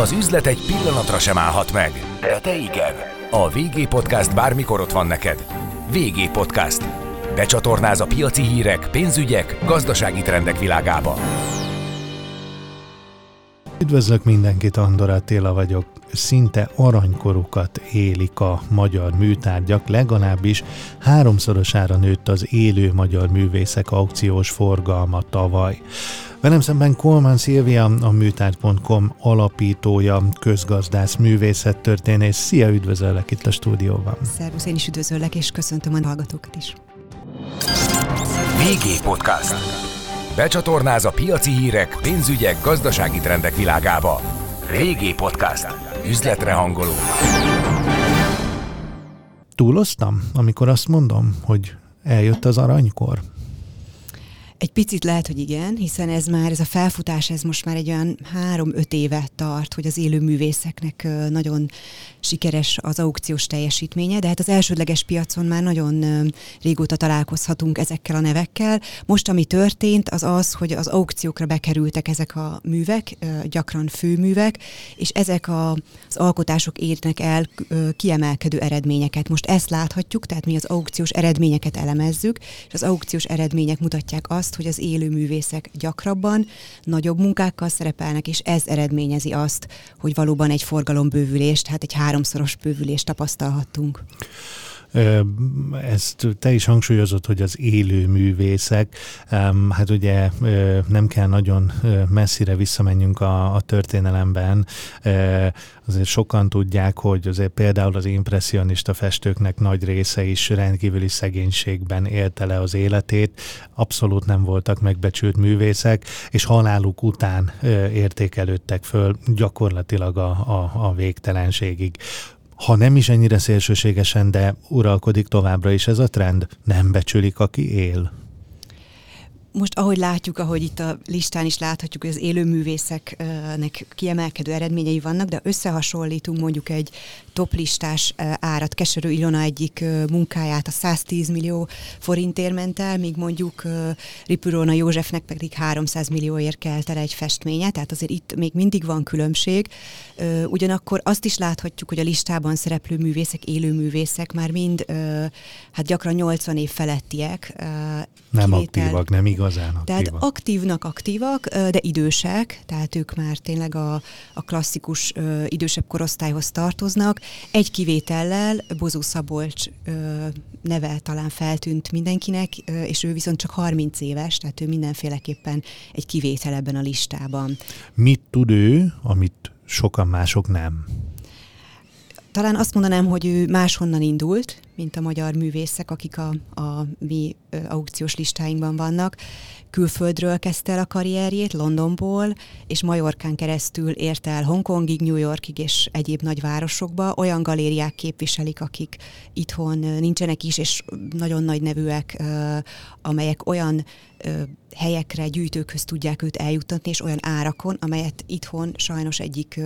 Az üzlet egy pillanatra sem állhat meg, de te igen. A VG Podcast bármikor ott van neked. VG Podcast. Becsatornáz a piaci hírek, pénzügyek, gazdasági trendek világába. Üdvözlök mindenkit, Andor Attila vagyok. Szinte aranykorukat élik a magyar műtárgyak, legalábbis háromszorosára nőtt az élő magyar művészek aukciós forgalma tavaly. Velem szemben Kolman Szilvia, a műtárgy.com alapítója, közgazdász, művészettörténész. Szia, üdvözöllek itt a stúdióban. Szervusz, én is üdvözöllek, és köszöntöm a hallgatókat is. VG Podcast. Becsatornáz a piaci hírek, pénzügyek, gazdasági trendek világába. VG Podcast. Üzletre hangoló. Túloztam, amikor azt mondom, hogy eljött az aranykor? Egy picit lehet, hogy igen, hiszen ez már, ez a felfutás, ez most már egy olyan három-öt éve tart, hogy az élő művészeknek nagyon sikeres az aukciós teljesítménye, de hát az elsődleges piacon már nagyon régóta találkozhatunk ezekkel a nevekkel. Most, ami történt, az az, hogy az aukciókra bekerültek ezek a művek, gyakran főművek, és ezek a, az alkotások érnek el kiemelkedő eredményeket. Most ezt láthatjuk, tehát mi az aukciós eredményeket elemezzük, és az aukciós eredmények mutatják azt, azt, hogy az élő művészek gyakrabban, nagyobb munkákkal szerepelnek, és ez eredményezi azt, hogy valóban egy forgalombővülést, hát egy háromszoros bővülést tapasztalhattunk. Ezt te is hangsúlyozott, hogy az élő művészek, hát ugye nem kell nagyon messzire visszamenjünk a, a történelemben, azért sokan tudják, hogy azért például az impressionista festőknek nagy része is rendkívüli szegénységben élte le az életét, abszolút nem voltak megbecsült művészek, és haláluk után értékelődtek föl gyakorlatilag a, a, a végtelenségig ha nem is ennyire szélsőségesen, de uralkodik továbbra is ez a trend, nem becsülik, aki él. Most ahogy látjuk, ahogy itt a listán is láthatjuk, hogy az élőművészeknek kiemelkedő eredményei vannak, de összehasonlítunk mondjuk egy toplistás árat, Keserő Ilona egyik munkáját a 110 millió forintért ment el, míg mondjuk Ripurona Józsefnek pedig 300 millióért kelt el egy festménye, tehát azért itt még mindig van különbség. Ugyanakkor azt is láthatjuk, hogy a listában szereplő művészek, élőművészek már mind hát gyakran 80 év felettiek. Nem aktívak, nem igaz igazán aktívak. Tehát aktívnak aktívak, de idősek, tehát ők már tényleg a, a klasszikus idősebb korosztályhoz tartoznak. Egy kivétellel Bozó Szabolcs neve talán feltűnt mindenkinek, és ő viszont csak 30 éves, tehát ő mindenféleképpen egy kivétel ebben a listában. Mit tud ő, amit sokan mások nem? Talán azt mondanám, hogy ő máshonnan indult, mint a magyar művészek, akik a, a mi aukciós listáinkban vannak. Külföldről kezdte el a karrierjét, Londonból, és Majorkán keresztül ért el Hongkongig, New Yorkig és egyéb nagyvárosokba. Olyan galériák képviselik, akik itthon nincsenek is, és nagyon nagy nevűek, amelyek olyan helyekre, gyűjtőkhöz tudják őt eljuttatni, és olyan árakon, amelyet itthon sajnos egyik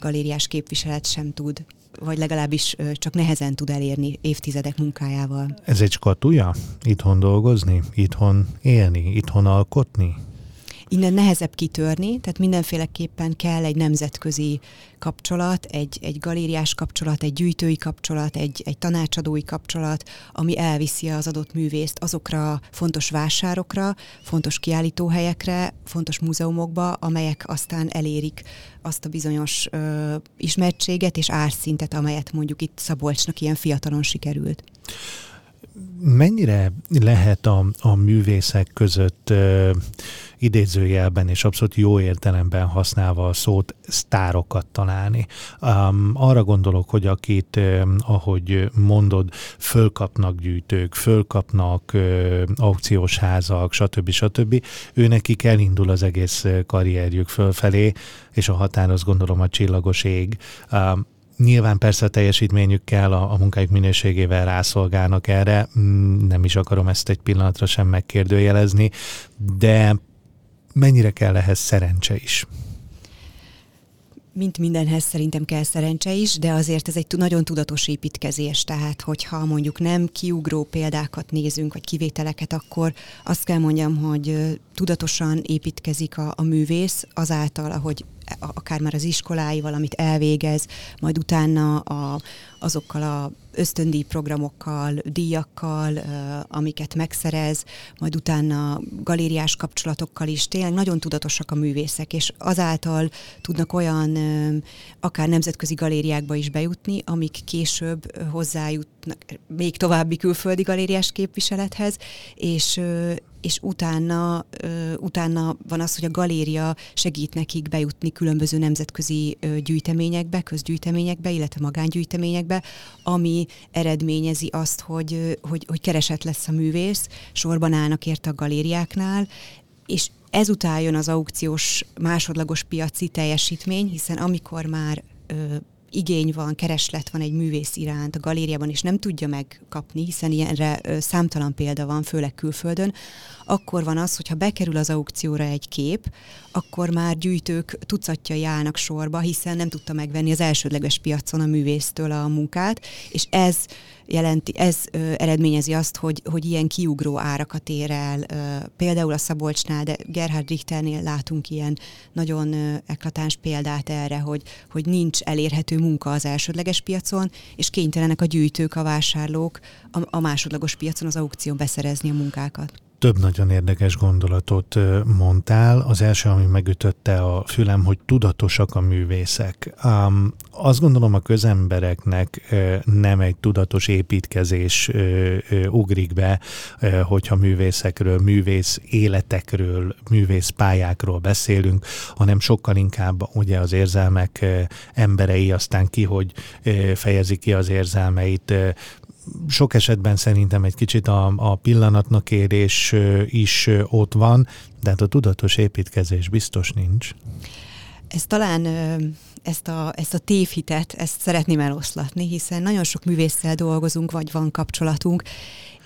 galériás képviselet sem tud vagy legalábbis csak nehezen tud elérni évtizedek munkájával. Ez egy skatuja? Itthon dolgozni? Itthon élni? Itthon alkotni? Innen nehezebb kitörni, tehát mindenféleképpen kell egy nemzetközi kapcsolat, egy, egy galériás kapcsolat, egy gyűjtői kapcsolat, egy, egy tanácsadói kapcsolat, ami elviszi az adott művészt azokra fontos vásárokra, fontos kiállítóhelyekre, fontos múzeumokba, amelyek aztán elérik azt a bizonyos ö, ismertséget és árszintet, amelyet mondjuk itt Szabolcsnak ilyen fiatalon sikerült. Mennyire lehet a, a művészek között ö, idézőjelben és abszolút jó értelemben használva a szót sztárokat találni. Um, arra gondolok, hogy akit, um, ahogy mondod, fölkapnak gyűjtők, fölkapnak uh, aukciós házak, stb. stb. Ő nekik elindul az egész karrierjük fölfelé, és a határ azt gondolom a csillagos ég. Um, Nyilván persze a teljesítményükkel, a, a munkájuk minőségével rászolgálnak erre, mm, nem is akarom ezt egy pillanatra sem megkérdőjelezni, de mennyire kell ehhez szerencse is? mint mindenhez szerintem kell szerencse is, de azért ez egy nagyon tudatos építkezés, tehát hogyha mondjuk nem kiugró példákat nézünk, vagy kivételeket, akkor azt kell mondjam, hogy tudatosan építkezik a, a művész azáltal, ahogy akár már az iskoláival, amit elvégez, majd utána a, azokkal a ösztöndíj programokkal, díjakkal, amiket megszerez, majd utána galériás kapcsolatokkal is. Tényleg nagyon tudatosak a művészek, és azáltal tudnak olyan akár nemzetközi galériákba is bejutni, amik később hozzájutnak még további külföldi galériás képviselethez, és, és utána, utána van az, hogy a galéria segít nekik bejutni különböző nemzetközi gyűjteményekbe, közgyűjteményekbe, illetve magángyűjteményekbe, ami eredményezi azt, hogy, hogy, hogy keresett lesz a művész, sorban állnak érte a galériáknál, és ezután jön az aukciós másodlagos piaci teljesítmény, hiszen amikor már igény van, kereslet van egy művész iránt a galériában, és nem tudja megkapni, hiszen ilyenre számtalan példa van, főleg külföldön, akkor van az, hogyha bekerül az aukcióra egy kép, akkor már gyűjtők tucatjai állnak sorba, hiszen nem tudta megvenni az elsődleges piacon a művésztől a munkát, és ez jelenti, ez ö, eredményezi azt, hogy, hogy ilyen kiugró árakat ér el. Ö, például a Szabolcsnál, de Gerhard Richternél látunk ilyen nagyon ö, eklatáns példát erre, hogy, hogy nincs elérhető munka az elsődleges piacon, és kénytelenek a gyűjtők, a vásárlók a, a másodlagos piacon az aukción beszerezni a munkákat több nagyon érdekes gondolatot mondtál. Az első, ami megütötte a fülem, hogy tudatosak a művészek. Um, azt gondolom a közembereknek nem egy tudatos építkezés ugrik be, hogyha művészekről, művész életekről, művész pályákról beszélünk, hanem sokkal inkább ugye az érzelmek emberei, aztán ki, hogy fejezi ki az érzelmeit, sok esetben szerintem egy kicsit a, a pillanatnak érés is ott van, de hát a tudatos építkezés biztos nincs. Ez talán ezt a, ezt a tévhitet, ezt szeretném eloszlatni, hiszen nagyon sok művésszel dolgozunk, vagy van kapcsolatunk,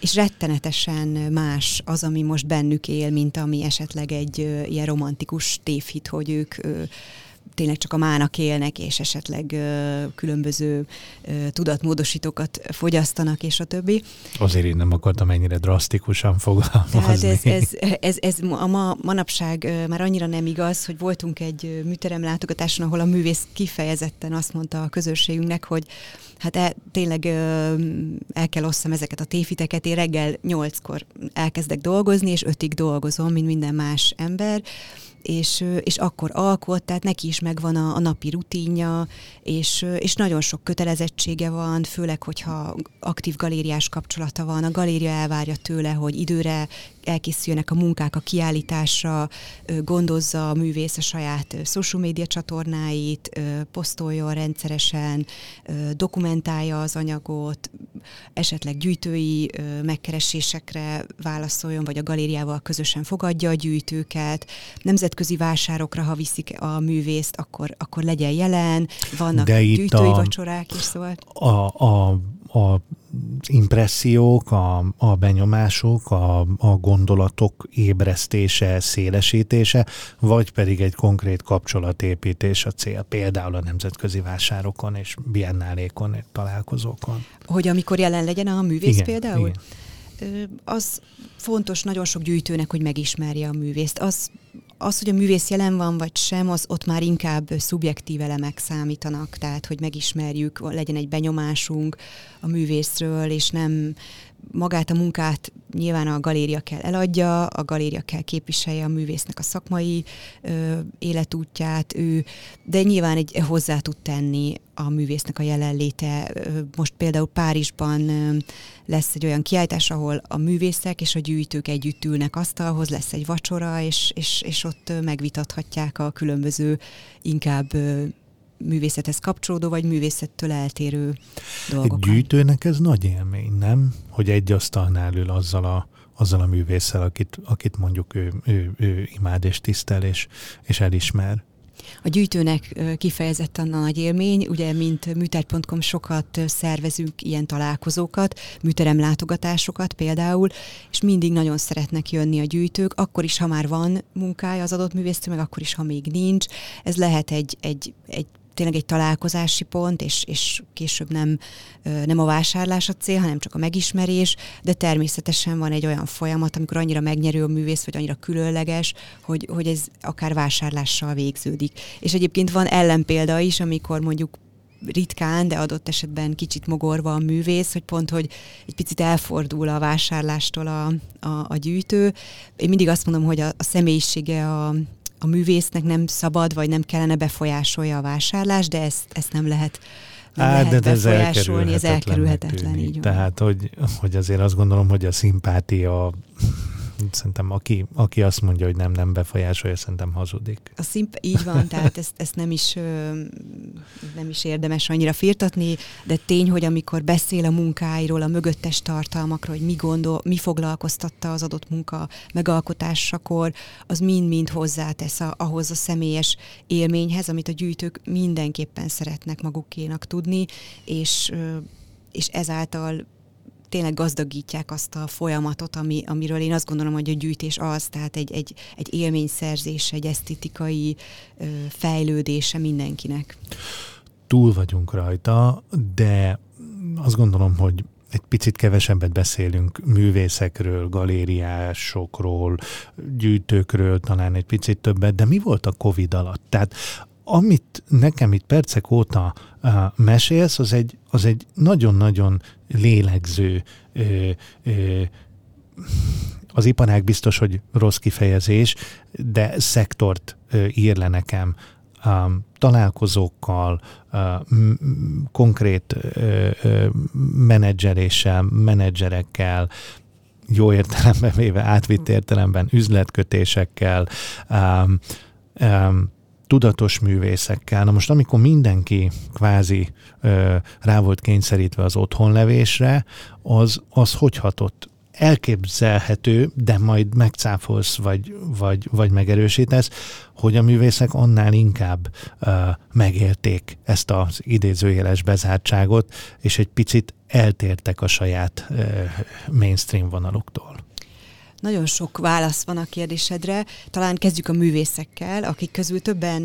és rettenetesen más az, ami most bennük él, mint ami esetleg egy ilyen romantikus tévhit, hogy ők tényleg csak a mának élnek, és esetleg ö, különböző ö, tudatmódosítókat fogyasztanak, és a többi. Azért én nem akartam ennyire drasztikusan fogalmazni. Tehát ez, ez, ez, ez a ma, manapság már annyira nem igaz, hogy voltunk egy műterem látogatáson, ahol a művész kifejezetten azt mondta a közösségünknek, hogy hát el, tényleg el kell osszam ezeket a téfiteket. Én reggel nyolckor elkezdek dolgozni, és ötig dolgozom, mint minden más ember, és, és akkor alkot, tehát neki is megvan a, a napi rutinja, és, és nagyon sok kötelezettsége van, főleg, hogyha aktív galériás kapcsolata van, a galéria elvárja tőle, hogy időre elkészüljenek a munkák a kiállításra, gondozza a művész a saját social media csatornáit, posztoljon rendszeresen, dokumentálja az anyagot, esetleg gyűjtői megkeresésekre válaszoljon, vagy a galériával közösen fogadja a gyűjtőket, nemzetközi vásárokra, ha viszik a művészt, akkor, akkor legyen jelen, vannak De gyűjtői a, vacsorák is, szóval. A, a a impressziók, a, a benyomások, a, a gondolatok ébresztése, szélesítése, vagy pedig egy konkrét kapcsolatépítés a cél, például a nemzetközi vásárokon és biennálékon, találkozókon. Hogy amikor jelen legyen a művész igen, például? Igen. Az fontos nagyon sok gyűjtőnek, hogy megismerje a művészt. Az az, hogy a művész jelen van vagy sem, az ott már inkább szubjektív elemek számítanak, tehát hogy megismerjük, legyen egy benyomásunk a művészről, és nem magát a munkát nyilván a galéria kell eladja, a galéria kell képviselje a művésznek a szakmai ö, életútját, ő, de nyilván egy hozzá tud tenni a művésznek a jelenléte. Most például Párizsban lesz egy olyan kiállítás, ahol a művészek és a gyűjtők együtt ülnek asztalhoz, lesz egy vacsora, és, és, és ott megvitathatják a különböző inkább művészethez kapcsolódó, vagy művészettől eltérő dolgokat. Egy gyűjtőnek ez nagy élmény, nem? Hogy egy asztalnál ül azzal a, azzal a művésszel, akit, akit mondjuk ő, ő, ő imád és tisztel és, és elismer. A gyűjtőnek kifejezetten a nagy élmény, ugye, mint műter.com sokat szervezünk ilyen találkozókat, műterem látogatásokat például, és mindig nagyon szeretnek jönni a gyűjtők, akkor is, ha már van munkája az adott művésztő, meg akkor is, ha még nincs. Ez lehet egy, egy, egy tényleg egy találkozási pont, és, és később nem, nem a vásárlás a cél, hanem csak a megismerés, de természetesen van egy olyan folyamat, amikor annyira megnyerő a művész, vagy annyira különleges, hogy, hogy ez akár vásárlással végződik. És egyébként van ellenpélda is, amikor mondjuk ritkán, de adott esetben kicsit mogorva a művész, hogy pont, hogy egy picit elfordul a vásárlástól a, a, a gyűjtő. Én mindig azt mondom, hogy a, a személyisége a, a művésznek nem szabad, vagy nem kellene befolyásolja a vásárlás, de ezt, ezt nem lehet nem Á, lehet de ez befolyásolni, ez elkerülhetetlen. Így Tehát, hogy, hogy azért azt gondolom, hogy a szimpátia szerintem aki, aki azt mondja, hogy nem, nem befolyásolja, szerintem hazudik. A szimp- így van, tehát ezt, ezt nem, is, nem is érdemes annyira firtatni, de tény, hogy amikor beszél a munkáiról, a mögöttes tartalmakról, hogy mi gondol, mi foglalkoztatta az adott munka megalkotásakor, az mind-mind hozzátesz a, ahhoz a személyes élményhez, amit a gyűjtők mindenképpen szeretnek magukénak tudni, és és ezáltal tényleg gazdagítják azt a folyamatot, ami, amiről én azt gondolom, hogy a gyűjtés az, tehát egy, egy, egy élményszerzés, egy esztetikai fejlődése mindenkinek. Túl vagyunk rajta, de azt gondolom, hogy egy picit kevesebbet beszélünk művészekről, galériásokról, gyűjtőkről, talán egy picit többet, de mi volt a Covid alatt? Tehát amit nekem itt percek óta uh, mesélsz, az egy, az egy nagyon-nagyon lélegző ö, ö, az iparág biztos, hogy rossz kifejezés, de szektort ír le nekem találkozókkal, konkrét menedzseréssel, menedzserekkel, jó értelemben véve, átvitt értelemben, üzletkötésekkel, tudatos művészekkel. Na most amikor mindenki kvázi ö, rá volt kényszerítve az otthonlevésre, az, az hogy hatott? elképzelhető, de majd megcáfolsz, vagy, vagy, vagy megerősítesz, hogy a művészek annál inkább uh, megélték ezt az idézőjeles bezártságot, és egy picit eltértek a saját uh, mainstream vonaluktól. Nagyon sok válasz van a kérdésedre. Talán kezdjük a művészekkel, akik közül többen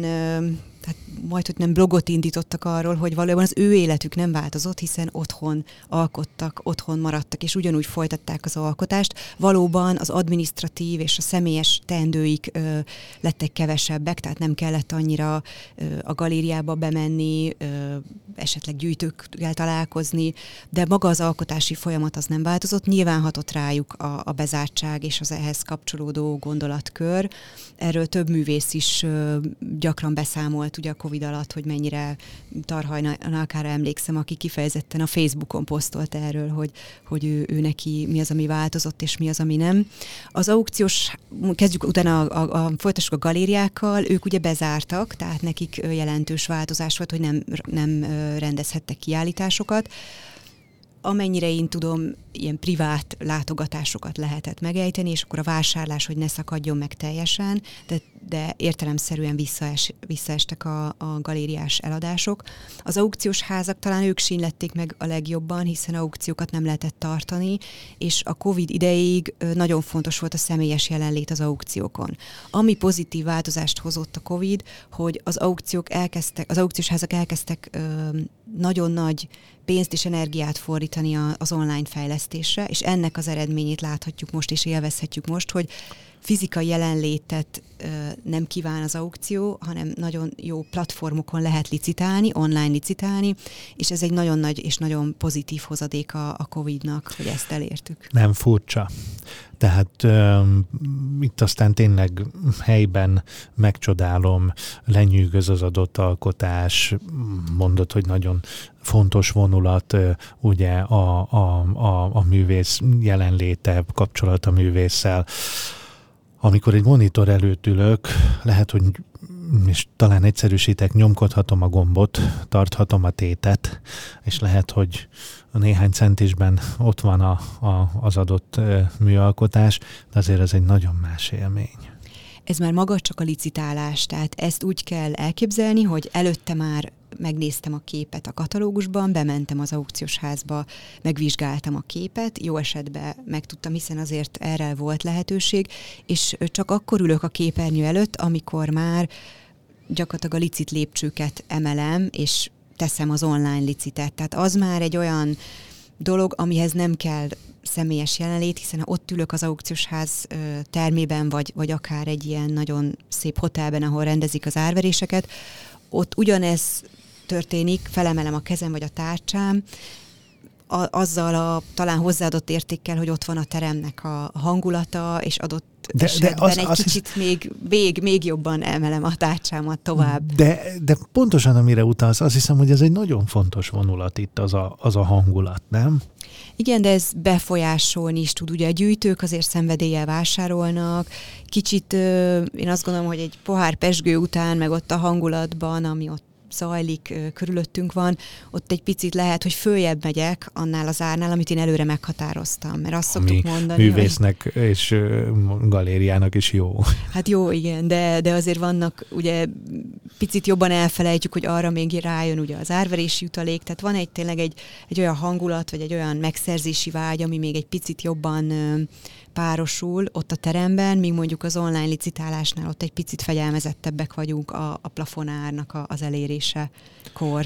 tehát majd, hogy nem blogot indítottak arról, hogy valójában az ő életük nem változott, hiszen otthon alkottak, otthon maradtak, és ugyanúgy folytatták az alkotást. Valóban az administratív és a személyes teendőik ö, lettek kevesebbek, tehát nem kellett annyira ö, a galériába bemenni, ö, esetleg gyűjtőkkel találkozni, de maga az alkotási folyamat az nem változott. Nyilván hatott rájuk a, a bezártság és az ehhez kapcsolódó gondolatkör. Erről több művész is ö, gyakran beszámolt ugye a Covid alatt, hogy mennyire akár emlékszem, aki kifejezetten a Facebookon posztolt erről, hogy, hogy ő, ő neki mi az, ami változott, és mi az, ami nem. Az aukciós, kezdjük utána a, a, a folytassuk a galériákkal, ők ugye bezártak, tehát nekik jelentős változás volt, hogy nem, nem rendezhettek kiállításokat amennyire én tudom, ilyen privát látogatásokat lehetett megejteni, és akkor a vásárlás, hogy ne szakadjon meg teljesen, de, de értelemszerűen visszaes, visszaestek a, a galériás eladások. Az aukciós házak talán ők sínlették meg a legjobban, hiszen aukciókat nem lehetett tartani, és a Covid idejéig nagyon fontos volt a személyes jelenlét az aukciókon. Ami pozitív változást hozott a Covid, hogy az aukciók elkezdtek, az aukciós házak elkezdtek ö, nagyon nagy pénzt és energiát fordítani az online fejlesztésre, és ennek az eredményét láthatjuk most és élvezhetjük most, hogy fizikai jelenlétet nem kíván az aukció, hanem nagyon jó platformokon lehet licitálni, online licitálni, és ez egy nagyon nagy és nagyon pozitív hozadék a, COVID-nak, hogy ezt elértük. Nem furcsa. Tehát um, itt aztán tényleg helyben megcsodálom, lenyűgöz az adott alkotás, mondod, hogy nagyon fontos vonulat ugye a, a, a, a művész jelenléte, kapcsolat a művésszel amikor egy monitor előtt ülök, lehet, hogy és talán egyszerűsítek, nyomkodhatom a gombot, tarthatom a tétet, és lehet, hogy a néhány centisben ott van a, a, az adott műalkotás, de azért ez egy nagyon más élmény. Ez már maga csak a licitálás, tehát ezt úgy kell elképzelni, hogy előtte már megnéztem a képet a katalógusban, bementem az aukciós házba, megvizsgáltam a képet, jó esetben megtudtam, hiszen azért erre volt lehetőség, és csak akkor ülök a képernyő előtt, amikor már gyakorlatilag a licit lépcsőket emelem, és teszem az online licitet. Tehát az már egy olyan dolog, amihez nem kell személyes jelenlét, hiszen ha ott ülök az aukciós ház termében, vagy, vagy akár egy ilyen nagyon szép hotelben, ahol rendezik az árveréseket, ott ugyanez történik, felemelem a kezem vagy a tárcsám, a, azzal a talán hozzáadott értékkel, hogy ott van a teremnek a hangulata, és adott de, esetben de az, egy az kicsit hisz... még, még, még jobban emelem a tárcsámat tovább. De, de pontosan amire utalsz, azt hiszem, hogy ez egy nagyon fontos vonulat itt, az a, az a hangulat, nem? Igen, de ez befolyásolni is tud. Ugye a gyűjtők azért szenvedéllyel vásárolnak. Kicsit én azt gondolom, hogy egy pohár pesgő után, meg ott a hangulatban, ami ott zajlik, körülöttünk van, ott egy picit lehet, hogy följebb megyek annál az árnál, amit én előre meghatároztam. Mert azt Ami szoktuk mondani, művésznek hogy... és galériának is jó. Hát jó, igen, de, de azért vannak, ugye picit jobban elfelejtjük, hogy arra még rájön ugye az árverési jutalék, tehát van egy tényleg egy, egy olyan hangulat, vagy egy olyan megszerzési vágy, ami még egy picit jobban párosul ott a teremben, míg mondjuk az online licitálásnál ott egy picit fegyelmezettebbek vagyunk a, a plafonárnak a, az elérése kor.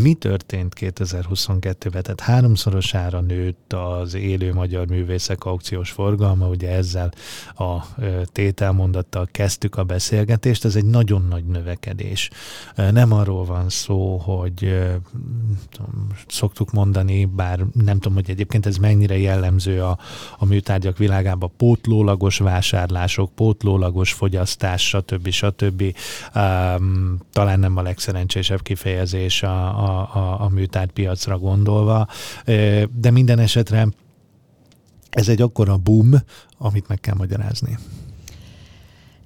Mi történt 2022-ben? Tehát háromszorosára nőtt az élő magyar művészek aukciós forgalma, ugye ezzel a tételmondattal kezdtük a beszélgetést, ez egy nagyon nagy növekedés. Nem arról van szó, hogy szoktuk mondani, bár nem tudom, hogy egyébként ez mennyire jellemző a, a műtárgyak világában, pótlólagos vásárlások, pótlólagos fogyasztás, stb. stb. Um, talán nem a legszerencsésebb kifejezés a, a, a, a műtárpiacra gondolva, de minden esetre ez egy akkora boom, amit meg kell magyarázni.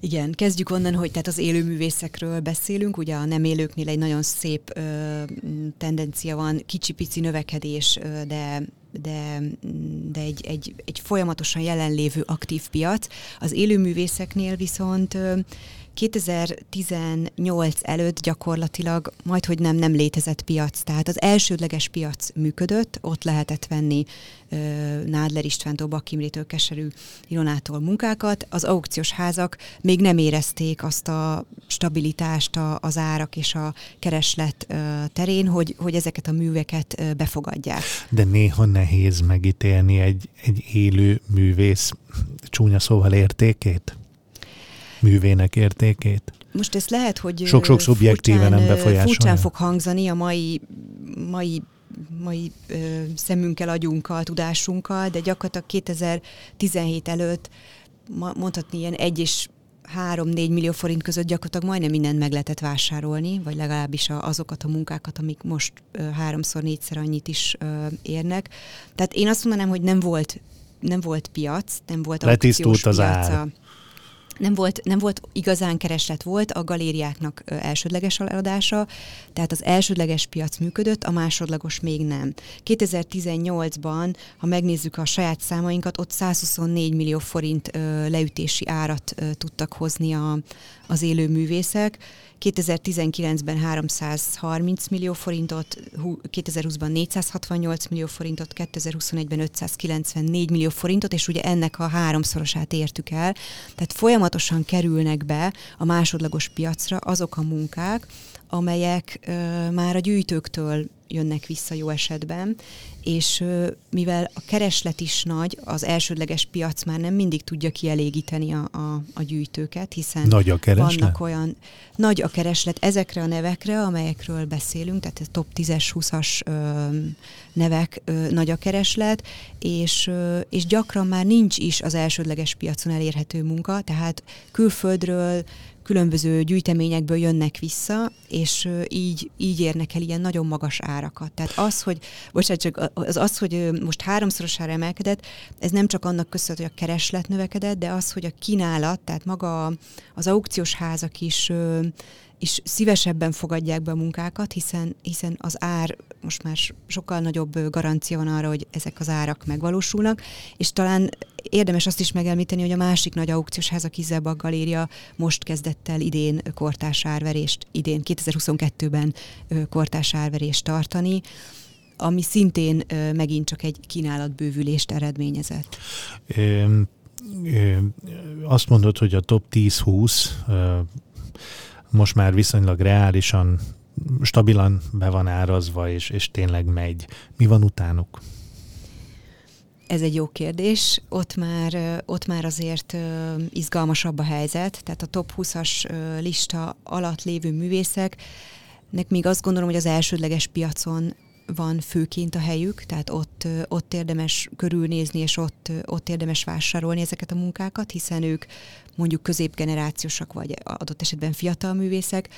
Igen, kezdjük onnan, hogy tehát az élőművészekről beszélünk, ugye a nem élőknél egy nagyon szép ö, tendencia van, kicsi-pici növekedés, ö, de de, de egy, egy, egy folyamatosan jelenlévő aktív piac. Az élőművészeknél viszont ö, 2018 előtt gyakorlatilag majd, hogy nem, nem létezett piac. Tehát az elsődleges piac működött, ott lehetett venni ö, Nádler Istvántól, Bakimrétől, Keserű Ilonától munkákat. Az aukciós házak még nem érezték azt a stabilitást a, az árak és a kereslet ö, terén, hogy, hogy ezeket a műveket ö, befogadják. De néha nehéz megítélni egy, egy élő művész csúnya szóval értékét? Művének értékét? Most ez lehet, hogy sok-sok szubjektíven nem befolyásolja. Furcsán fog hangzani a mai, mai mai ö, szemünkkel, agyunkkal, tudásunkkal, de gyakorlatilag 2017 előtt mondhatni ilyen egy és 3-4 millió forint között gyakorlatilag majdnem mindent meg lehetett vásárolni, vagy legalábbis azokat a munkákat, amik most háromszor, négyszer annyit is érnek. Tehát én azt mondanám, hogy nem volt nem volt piac, nem volt Letisztult az piaca. ár nem volt, nem volt igazán kereslet volt a galériáknak elsődleges eladása, tehát az elsődleges piac működött, a másodlagos még nem. 2018-ban, ha megnézzük a saját számainkat, ott 124 millió forint leütési árat tudtak hozni a, az élő művészek, 2019-ben 330 millió forintot, 2020-ban 468 millió forintot, 2021-ben 594 millió forintot, és ugye ennek a háromszorosát értük el. Tehát folyamatosan kerülnek be a másodlagos piacra azok a munkák, amelyek ö, már a gyűjtőktől jönnek vissza jó esetben, és mivel a kereslet is nagy, az elsődleges piac már nem mindig tudja kielégíteni a, a, a gyűjtőket, hiszen nagy a kereslet? vannak olyan, nagy a kereslet ezekre a nevekre, amelyekről beszélünk, tehát a top 10-es, 20-as ö, nevek ö, nagy a kereslet, és, ö, és gyakran már nincs is az elsődleges piacon elérhető munka, tehát külföldről különböző gyűjteményekből jönnek vissza, és így, így érnek el ilyen nagyon magas árakat. Tehát az, hogy, bocsánat, csak az, az, hogy most háromszorosára emelkedett, ez nem csak annak köszönhető, hogy a kereslet növekedett, de az, hogy a kínálat, tehát maga az aukciós házak is és szívesebben fogadják be a munkákat, hiszen, hiszen az ár most már sokkal nagyobb garancia van arra, hogy ezek az árak megvalósulnak, és talán érdemes azt is megemlíteni, hogy a másik nagy aukciós ház, a Kizelbak Galéria most kezdett el idén kortás árverést, idén 2022-ben kortás árverést tartani, ami szintén megint csak egy kínálatbővülést eredményezett. Azt mondod, hogy a top 10-20 most már viszonylag reálisan, stabilan be van árazva, és, és tényleg megy. Mi van utánuk? Ez egy jó kérdés. Ott már, ott már azért izgalmasabb a helyzet, tehát a top 20-as lista alatt lévő művészeknek még azt gondolom, hogy az elsődleges piacon van főként a helyük, tehát ott, ott érdemes körülnézni, és ott, ott érdemes vásárolni ezeket a munkákat, hiszen ők mondjuk középgenerációsak, vagy adott esetben fiatal művészek,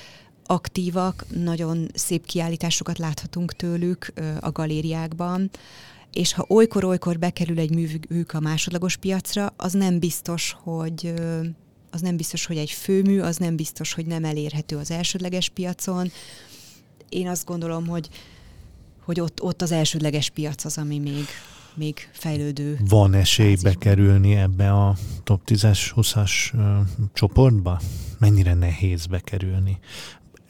aktívak, nagyon szép kiállításokat láthatunk tőlük a galériákban, és ha olykor-olykor bekerül egy művük a másodlagos piacra, az nem biztos, hogy az nem biztos, hogy egy főmű, az nem biztos, hogy nem elérhető az elsődleges piacon. Én azt gondolom, hogy, hogy ott, ott az elsődleges piac az, ami még, még fejlődő. Van esély bekerülni ebbe a top 10-es, 20-as csoportba? Mennyire nehéz bekerülni?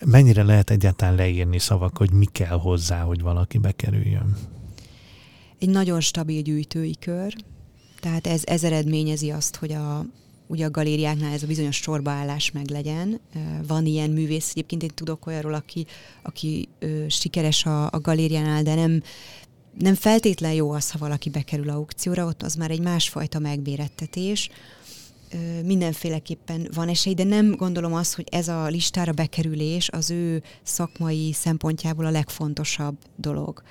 Mennyire lehet egyáltalán leírni szavak, hogy mi kell hozzá, hogy valaki bekerüljön? egy nagyon stabil gyűjtői kör, tehát ez, ez eredményezi azt, hogy a, ugye a galériáknál ez a bizonyos sorbaállás meg legyen. Van ilyen művész, egyébként én tudok olyanról, aki, aki ö, sikeres a, a galériánál, de nem, nem feltétlen jó az, ha valaki bekerül aukcióra, ott az már egy másfajta megmérettetés. Mindenféleképpen van esély, de nem gondolom azt, hogy ez a listára bekerülés az ő szakmai szempontjából a legfontosabb dolog.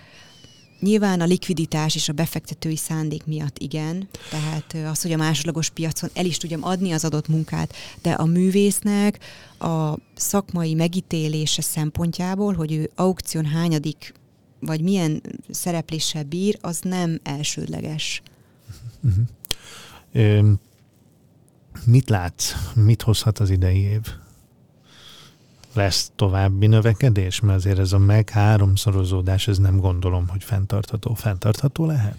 Nyilván a likviditás és a befektetői szándék miatt igen, tehát az, hogy a másodlagos piacon el is tudjam adni az adott munkát, de a művésznek a szakmai megítélése szempontjából, hogy ő aukción hányadik, vagy milyen szerepléssel bír, az nem elsődleges. Uh-huh. Mit látsz? Mit hozhat az idei év? lesz további növekedés? Mert azért ez a meg háromszorozódás, ez nem gondolom, hogy fenntartható. Fenntartható lehet?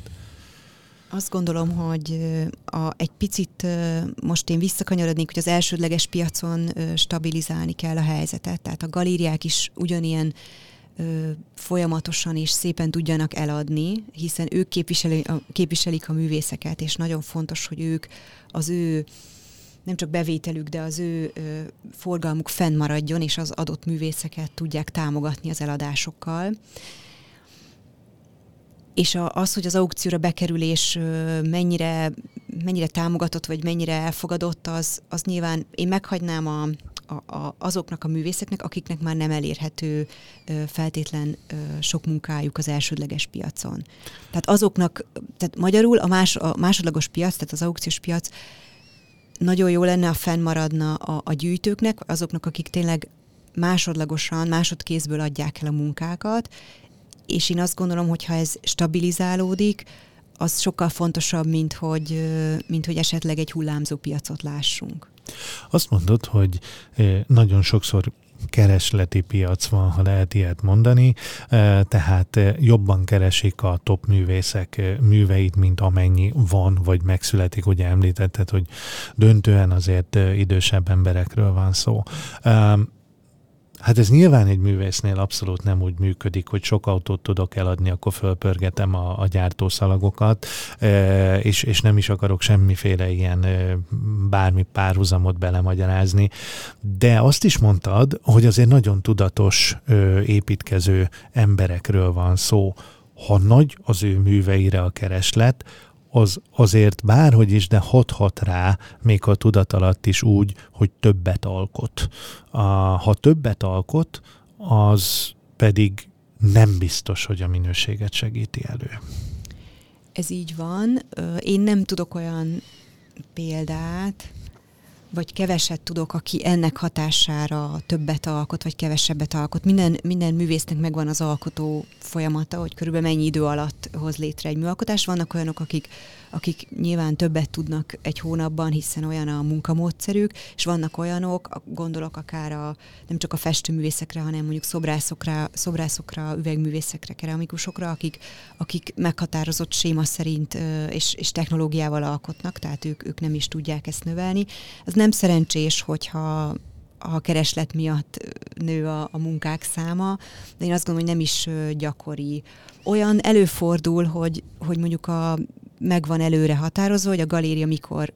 Azt gondolom, hogy a, egy picit most én visszakanyarodnék, hogy az elsődleges piacon stabilizálni kell a helyzetet. Tehát a galériák is ugyanilyen folyamatosan és szépen tudjanak eladni, hiszen ők képviselik, képviselik a művészeket, és nagyon fontos, hogy ők az ő nem csak bevételük, de az ő ö, forgalmuk fennmaradjon, és az adott művészeket tudják támogatni az eladásokkal. És a, az, hogy az aukcióra bekerülés ö, mennyire, mennyire támogatott, vagy mennyire elfogadott, az, az nyilván én meghagynám a, a, a, azoknak a művészeknek, akiknek már nem elérhető feltétlen sok munkájuk az elsődleges piacon. Tehát azoknak, tehát magyarul a, más, a másodlagos piac, tehát az aukciós piac nagyon jó lenne, ha fennmaradna a, a gyűjtőknek, azoknak, akik tényleg másodlagosan, másodkézből adják el a munkákat, és én azt gondolom, hogy ha ez stabilizálódik, az sokkal fontosabb, mint hogy, mint hogy esetleg egy hullámzó piacot lássunk. Azt mondod, hogy nagyon sokszor keresleti piac van, ha lehet ilyet mondani, tehát jobban keresik a top művészek műveit, mint amennyi van, vagy megszületik. Ugye említetted, hogy döntően azért idősebb emberekről van szó. Hát ez nyilván egy művésznél abszolút nem úgy működik, hogy sok autót tudok eladni, akkor fölpörgetem a, a gyártószalagokat, e, és, és nem is akarok semmiféle ilyen e, bármi párhuzamot belemagyarázni. De azt is mondtad, hogy azért nagyon tudatos e, építkező emberekről van szó. Ha nagy az ő műveire a kereslet, az azért bárhogy is, de hathat rá, még a tudat alatt is úgy, hogy többet alkot. A, ha többet alkot, az pedig nem biztos, hogy a minőséget segíti elő. Ez így van. Én nem tudok olyan példát, vagy keveset tudok, aki ennek hatására többet alkot, vagy kevesebbet alkot. Minden, minden művésznek megvan az alkotó folyamata, hogy körülbelül mennyi idő alatt hoz létre egy műalkotás. Vannak olyanok, akik akik nyilván többet tudnak egy hónapban, hiszen olyan a munkamódszerük, és vannak olyanok, gondolok akár a, nem csak a festőművészekre, hanem mondjuk szobrászokra, szobrászokra üvegművészekre, keramikusokra, akik, akik meghatározott séma szerint és, és technológiával alkotnak, tehát ők, ők nem is tudják ezt növelni. Ez nem szerencsés, hogyha a kereslet miatt nő a, a munkák száma, de én azt gondolom, hogy nem is gyakori. Olyan előfordul, hogy, hogy mondjuk a meg van előre határozva, hogy a galéria mikor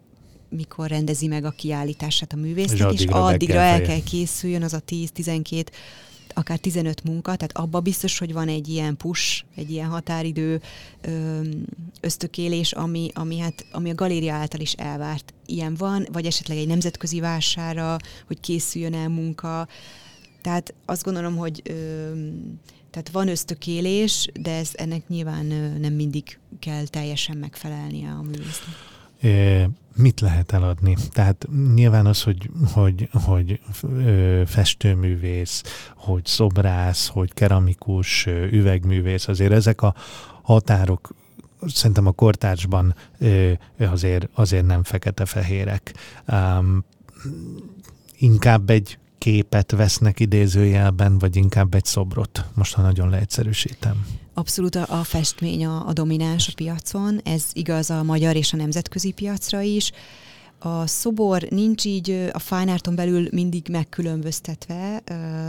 mikor rendezi meg a kiállítását a művésznek, és addigra, és addigra el kell készüljön az a 10-12 akár 15 munka, tehát abba biztos, hogy van egy ilyen push, egy ilyen határidő ösztökélés, ami, ami, hát, ami a galéria által is elvárt. Ilyen van, vagy esetleg egy nemzetközi vására, hogy készüljön el munka. Tehát azt gondolom, hogy tehát van ösztökélés, de ez ennek nyilván nem mindig kell teljesen megfelelnie a művésznek mit lehet eladni. Tehát nyilván az, hogy, hogy, hogy festőművész, hogy szobrász, hogy keramikus, üvegművész, azért ezek a határok szerintem a kortársban azért, azért nem fekete-fehérek. inkább egy képet vesznek idézőjelben, vagy inkább egy szobrot? Most, ha nagyon leegyszerűsítem. Abszolút a, a festmény a, a domináns a piacon, ez igaz a magyar és a nemzetközi piacra is. A szobor nincs így a fine arton belül mindig megkülönböztetve,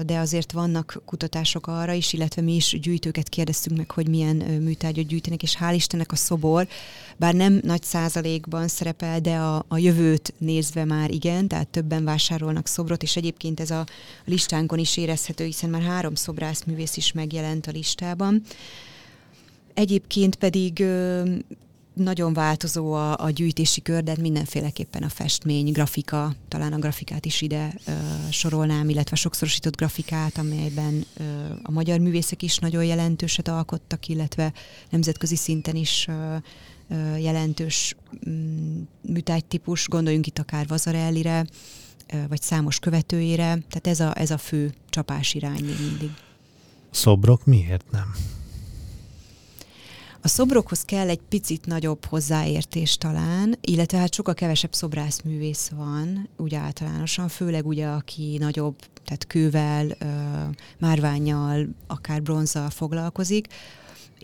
de azért vannak kutatások arra is, illetve mi is gyűjtőket kérdeztünk meg, hogy milyen műtárgyat gyűjtenek, és hál' Istennek a szobor, bár nem nagy százalékban szerepel, de a, a jövőt nézve már igen, tehát többen vásárolnak szobrot, és egyébként ez a listánkon is érezhető, hiszen már három szobrászművész is megjelent a listában. Egyébként pedig nagyon változó a, a gyűjtési kör, de mindenféleképpen a festmény, grafika, talán a grafikát is ide ö, sorolnám, illetve sokszorosított grafikát, amelyben ö, a magyar művészek is nagyon jelentőset alkottak, illetve nemzetközi szinten is ö, ö, jelentős mm, műtájtípus, gondoljunk itt akár Vazarellire, ö, vagy számos követőjére, tehát ez a, ez a fő csapás irány mindig. Szobrok miért nem? A szobrokhoz kell egy picit nagyobb hozzáértés talán, illetve hát sokkal kevesebb szobrászművész van, úgy általánosan, főleg ugye, aki nagyobb, tehát kővel, márványjal, akár bronzzal foglalkozik,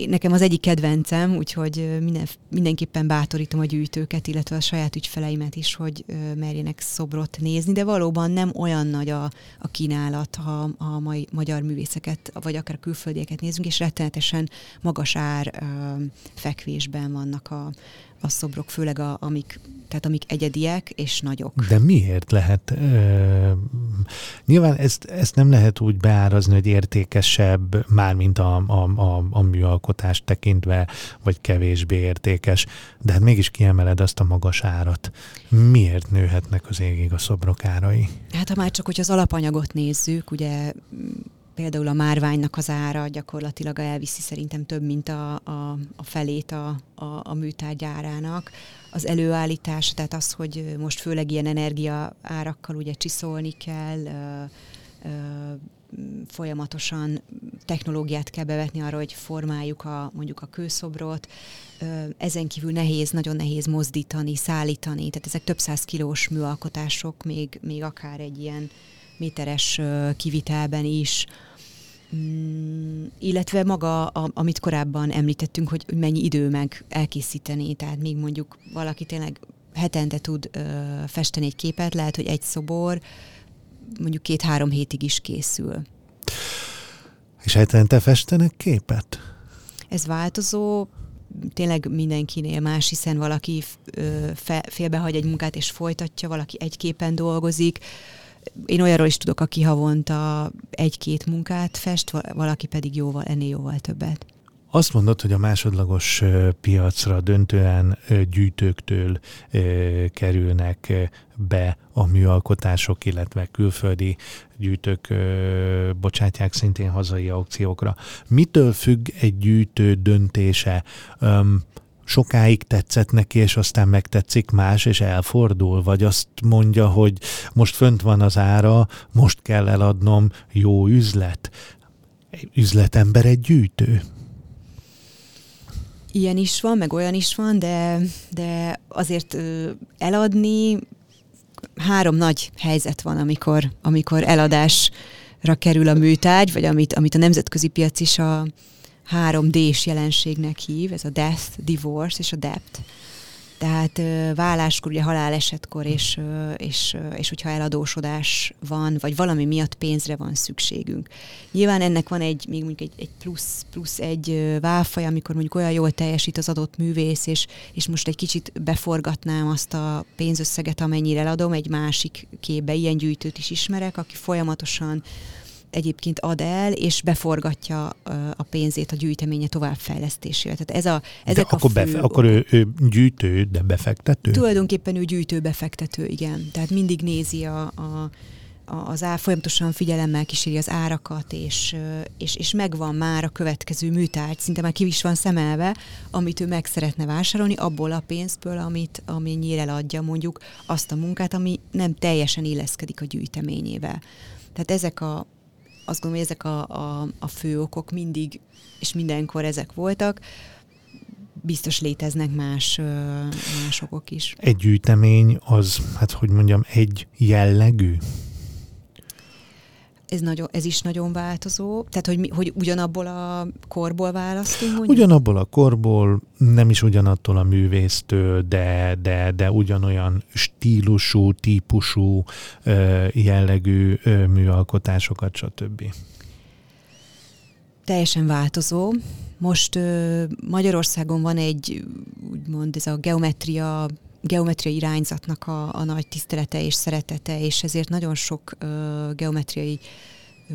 nekem az egyik kedvencem, úgyhogy minden, mindenképpen bátorítom a gyűjtőket, illetve a saját ügyfeleimet is, hogy merjenek szobrot nézni, de valóban nem olyan nagy a, a kínálat, ha a mai magyar művészeket, vagy akár külföldieket nézünk, és rettenetesen magas ár fekvésben vannak a, a szobrok, főleg a, amik, tehát amik egyediek és nagyok. De miért lehet? Uh, nyilván ezt, ezt nem lehet úgy beárazni, hogy értékesebb, mármint a, a, a, a műalkotást tekintve, vagy kevésbé értékes, de hát mégis kiemeled azt a magas árat. Miért nőhetnek az égig a szobrok árai? Hát ha már csak, hogy az alapanyagot nézzük, ugye például a márványnak az ára gyakorlatilag elviszi szerintem több, mint a, a, a felét a, a, a műtárgy árának. Az előállítás, tehát az, hogy most főleg ilyen energia árakkal ugye csiszolni kell, ö, ö, folyamatosan technológiát kell bevetni arra, hogy formáljuk a, mondjuk a kőszobrot. Ezen kívül nehéz, nagyon nehéz mozdítani, szállítani, tehát ezek több száz kilós műalkotások, még, még akár egy ilyen méteres kivitelben is. Mm, illetve maga, a, amit korábban említettünk, hogy mennyi idő meg elkészíteni, tehát még mondjuk valaki tényleg hetente tud ö, festeni egy képet, lehet, hogy egy szobor mondjuk két-három hétig is készül. És hetente festenek képet? Ez változó, tényleg mindenkinél más, hiszen valaki ö, fe, félbehagy egy munkát és folytatja, valaki egy képen dolgozik, én olyanról is tudok, aki havonta egy-két munkát fest, valaki pedig jóval, ennél jóval többet. Azt mondod, hogy a másodlagos piacra döntően gyűjtőktől kerülnek be a műalkotások, illetve külföldi gyűjtők bocsátják szintén hazai aukciókra. Mitől függ egy gyűjtő döntése? Sokáig tetszett neki, és aztán megtetszik más, és elfordul, vagy azt mondja, hogy most fönt van az ára, most kell eladnom, jó üzlet. Üzletember egy gyűjtő. Ilyen is van, meg olyan is van, de, de azért eladni három nagy helyzet van, amikor, amikor eladásra kerül a műtárgy, vagy amit, amit a nemzetközi piac is a, 3D-s jelenségnek hív, ez a death, divorce és a debt. Tehát válláskor, ugye halálesetkor, és, és, és hogyha eladósodás van, vagy valami miatt pénzre van szükségünk. Nyilván ennek van egy, még mondjuk egy, egy plusz, plusz egy válfaj, amikor mondjuk olyan jól teljesít az adott művész, és, és most egy kicsit beforgatnám azt a pénzösszeget, amennyire eladom, egy másik képbe, ilyen gyűjtőt is ismerek, aki folyamatosan egyébként ad el, és beforgatja a pénzét a gyűjteménye továbbfejlesztésére. Tehát ez a, ezek de akkor, a fő befe- akkor ő, ő gyűjtő, de befektető? Tulajdonképpen ő gyűjtő befektető, igen. Tehát mindig nézi a, a az ár folyamatosan figyelemmel kíséri az árakat, és, és, és megvan már a következő műtárgy, szinte már ki is van szemelve, amit ő meg szeretne vásárolni, abból a pénzből, amit, amennyire eladja mondjuk azt a munkát, ami nem teljesen illeszkedik a gyűjteményével. Tehát ezek a, azt gondolom, hogy ezek a, a, a fő okok mindig, és mindenkor ezek voltak, biztos léteznek más, más okok is. Egy gyűjtemény az, hát hogy mondjam, egy jellegű? Ez, nagyon, ez is nagyon változó. Tehát, hogy, hogy ugyanabból a korból választunk? Mondjuk? Ugyanabból a korból, nem is ugyanattól a művésztől, de, de, de ugyanolyan stílusú, típusú, jellegű műalkotásokat, stb. Teljesen változó. Most Magyarországon van egy, úgymond ez a geometria geometriai irányzatnak a, a nagy tisztelete és szeretete, és ezért nagyon sok uh, geometriai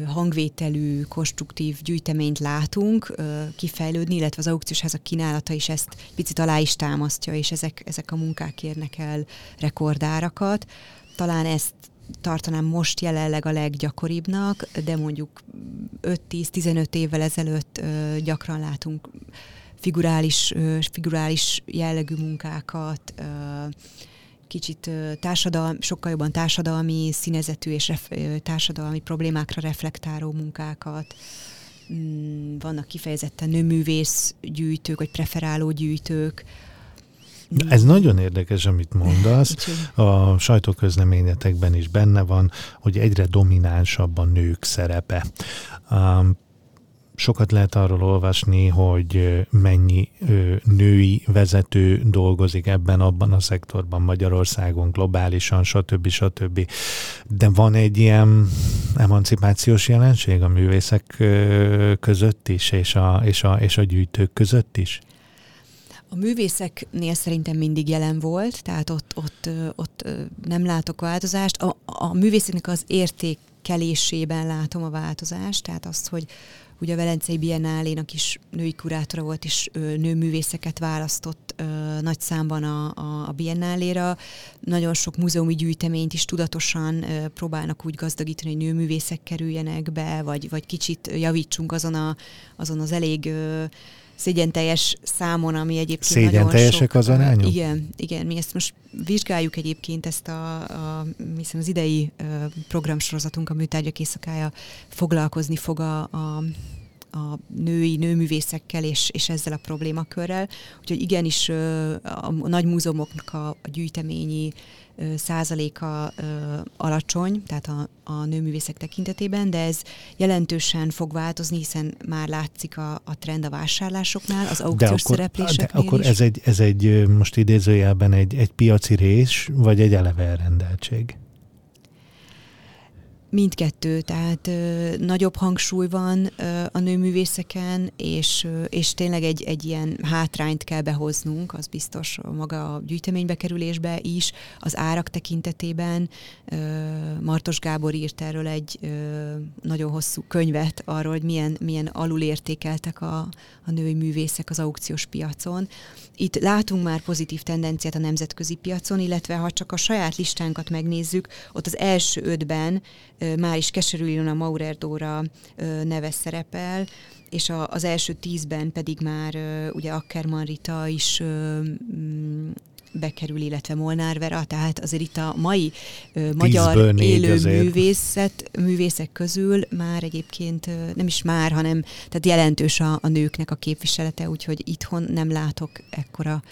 hangvételű, konstruktív gyűjteményt látunk uh, kifejlődni, illetve az aukciós házak kínálata is ezt picit alá is támasztja, és ezek, ezek a munkák érnek el rekordárakat. Talán ezt tartanám most jelenleg a leggyakoribbnak, de mondjuk 5-10-15 évvel ezelőtt uh, gyakran látunk figurális, figurális jellegű munkákat, kicsit társadalmi, sokkal jobban társadalmi színezetű és ref, társadalmi problémákra reflektáló munkákat. Mm, vannak kifejezetten nőművész gyűjtők, vagy preferáló gyűjtők. Ez nagyon érdekes, amit mondasz. A sajtóközleményetekben is benne van, hogy egyre dominánsabb a nők szerepe sokat lehet arról olvasni, hogy mennyi női vezető dolgozik ebben, abban a szektorban Magyarországon, globálisan, stb. stb. De van egy ilyen emancipációs jelenség a művészek között is, és a, és a, és a gyűjtők között is? A művészeknél szerintem mindig jelen volt, tehát ott, ott, ott nem látok változást. A, a művészeknek az értékelésében látom a változást, tehát azt, hogy, Ugye a Velencei Biennálénak is női kurátora volt, és nőművészeket választott ö, nagy számban a, a, a Biennáléra. Nagyon sok múzeumi gyűjteményt is tudatosan ö, próbálnak úgy gazdagítani, hogy nőművészek kerüljenek be, vagy, vagy kicsit javítsunk azon, a, azon az elég ö, szégyenteljes számon, ami egyébként Szégyenteljesek nagyon az arányok? Igen, igen, mi ezt most vizsgáljuk egyébként ezt a, a hiszen az idei programsorozatunk, a Műtárgyak éjszakája foglalkozni fog a, a a női nőművészekkel és, és ezzel a problémakörrel. Úgyhogy igenis a nagy múzeumoknak a, a gyűjteményi százaléka alacsony, tehát a, a nőművészek tekintetében, de ez jelentősen fog változni, hiszen már látszik a, a trend a vásárlásoknál, az aukciós de szerepléseknél De akkor is. ez egy, ez egy, most idézőjelben egy, egy piaci rés, vagy egy eleve elrendeltség? Mindkettő, tehát ö, nagyobb hangsúly van ö, a nőművészeken, és, ö, és tényleg egy, egy ilyen hátrányt kell behoznunk, az biztos maga a gyűjteménybe kerülésbe is, az árak tekintetében. Ö, Martos Gábor írt erről egy ö, nagyon hosszú könyvet arról, hogy milyen, milyen alulértékeltek a, a női művészek az aukciós piacon. Itt látunk már pozitív tendenciát a nemzetközi piacon, illetve ha csak a saját listánkat megnézzük, ott az első ötben már is Keserű Ilona Maurer Dóra neve szerepel, és a, az első tízben pedig már ugye Ackerman Rita is mm, bekerül, illetve Molnár Vera, tehát azért itt a mai ö, magyar élő azért. művészet, művészek közül már egyébként ö, nem is már, hanem tehát jelentős a, a nőknek a képviselete, úgyhogy itthon nem látok ekkora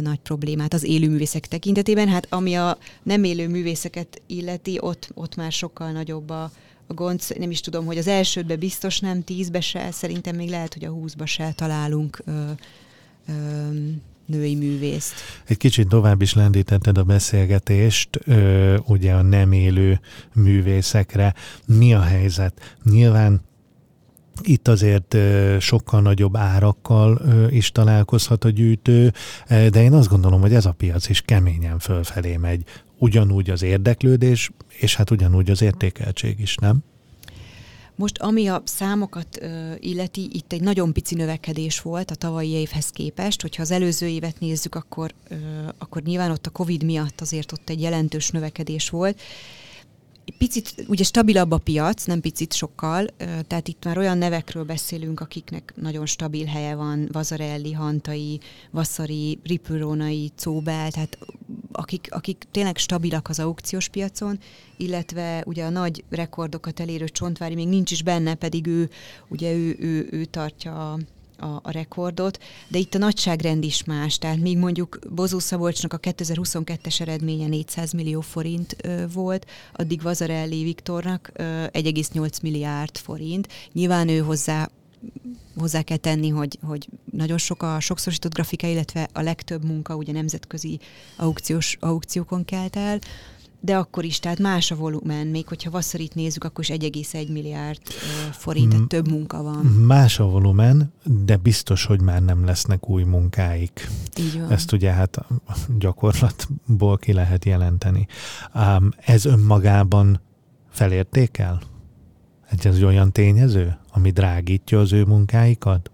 nagy problémát az élő művészek tekintetében. Hát ami a nem élő művészeket illeti, ott, ott már sokkal nagyobb a, a gond. Nem is tudom, hogy az elsődbe biztos nem, tízbe se, szerintem még lehet, hogy a húszba se találunk ö, ö, női művészt. Egy kicsit tovább is lendítetted a beszélgetést, ugye a nem élő művészekre. Mi a helyzet? Nyilván itt azért sokkal nagyobb árakkal is találkozhat a gyűjtő, de én azt gondolom, hogy ez a piac is keményen fölfelé megy. Ugyanúgy az érdeklődés, és hát ugyanúgy az értékeltség is, nem? Most ami a számokat ö, illeti, itt egy nagyon pici növekedés volt a tavalyi évhez képest. Hogyha az előző évet nézzük, akkor, ö, akkor nyilván ott a Covid miatt azért ott egy jelentős növekedés volt picit ugye stabilabb a piac, nem picit sokkal, tehát itt már olyan nevekről beszélünk, akiknek nagyon stabil helye van, Vazarelli, Hantai, Vasszari, Ripurónai, Cóbel, tehát akik, akik tényleg stabilak az aukciós piacon, illetve ugye a nagy rekordokat elérő Csontvári még nincs is benne, pedig ő, ugye ő, ő, ő tartja a, a rekordot, de itt a nagyságrend is más, tehát még mondjuk Bozó Szabolcsnak a 2022-es eredménye 400 millió forint ö, volt, addig Vazarelli Viktornak ö, 1,8 milliárd forint. Nyilván ő hozzá hozzá kell tenni, hogy, hogy nagyon sok a sokszorosított grafika, illetve a legtöbb munka ugye nemzetközi aukciós, aukciókon kelt el, de akkor is, tehát más a volumen, még hogyha Vasszarit nézzük, akkor is 1,1 milliárd forint, tehát több munka van. Más a volumen, de biztos, hogy már nem lesznek új munkáik. Így van. Ezt ugye hát gyakorlatból ki lehet jelenteni. Ez önmagában felértékel? Ez olyan tényező, ami drágítja az ő munkáikat?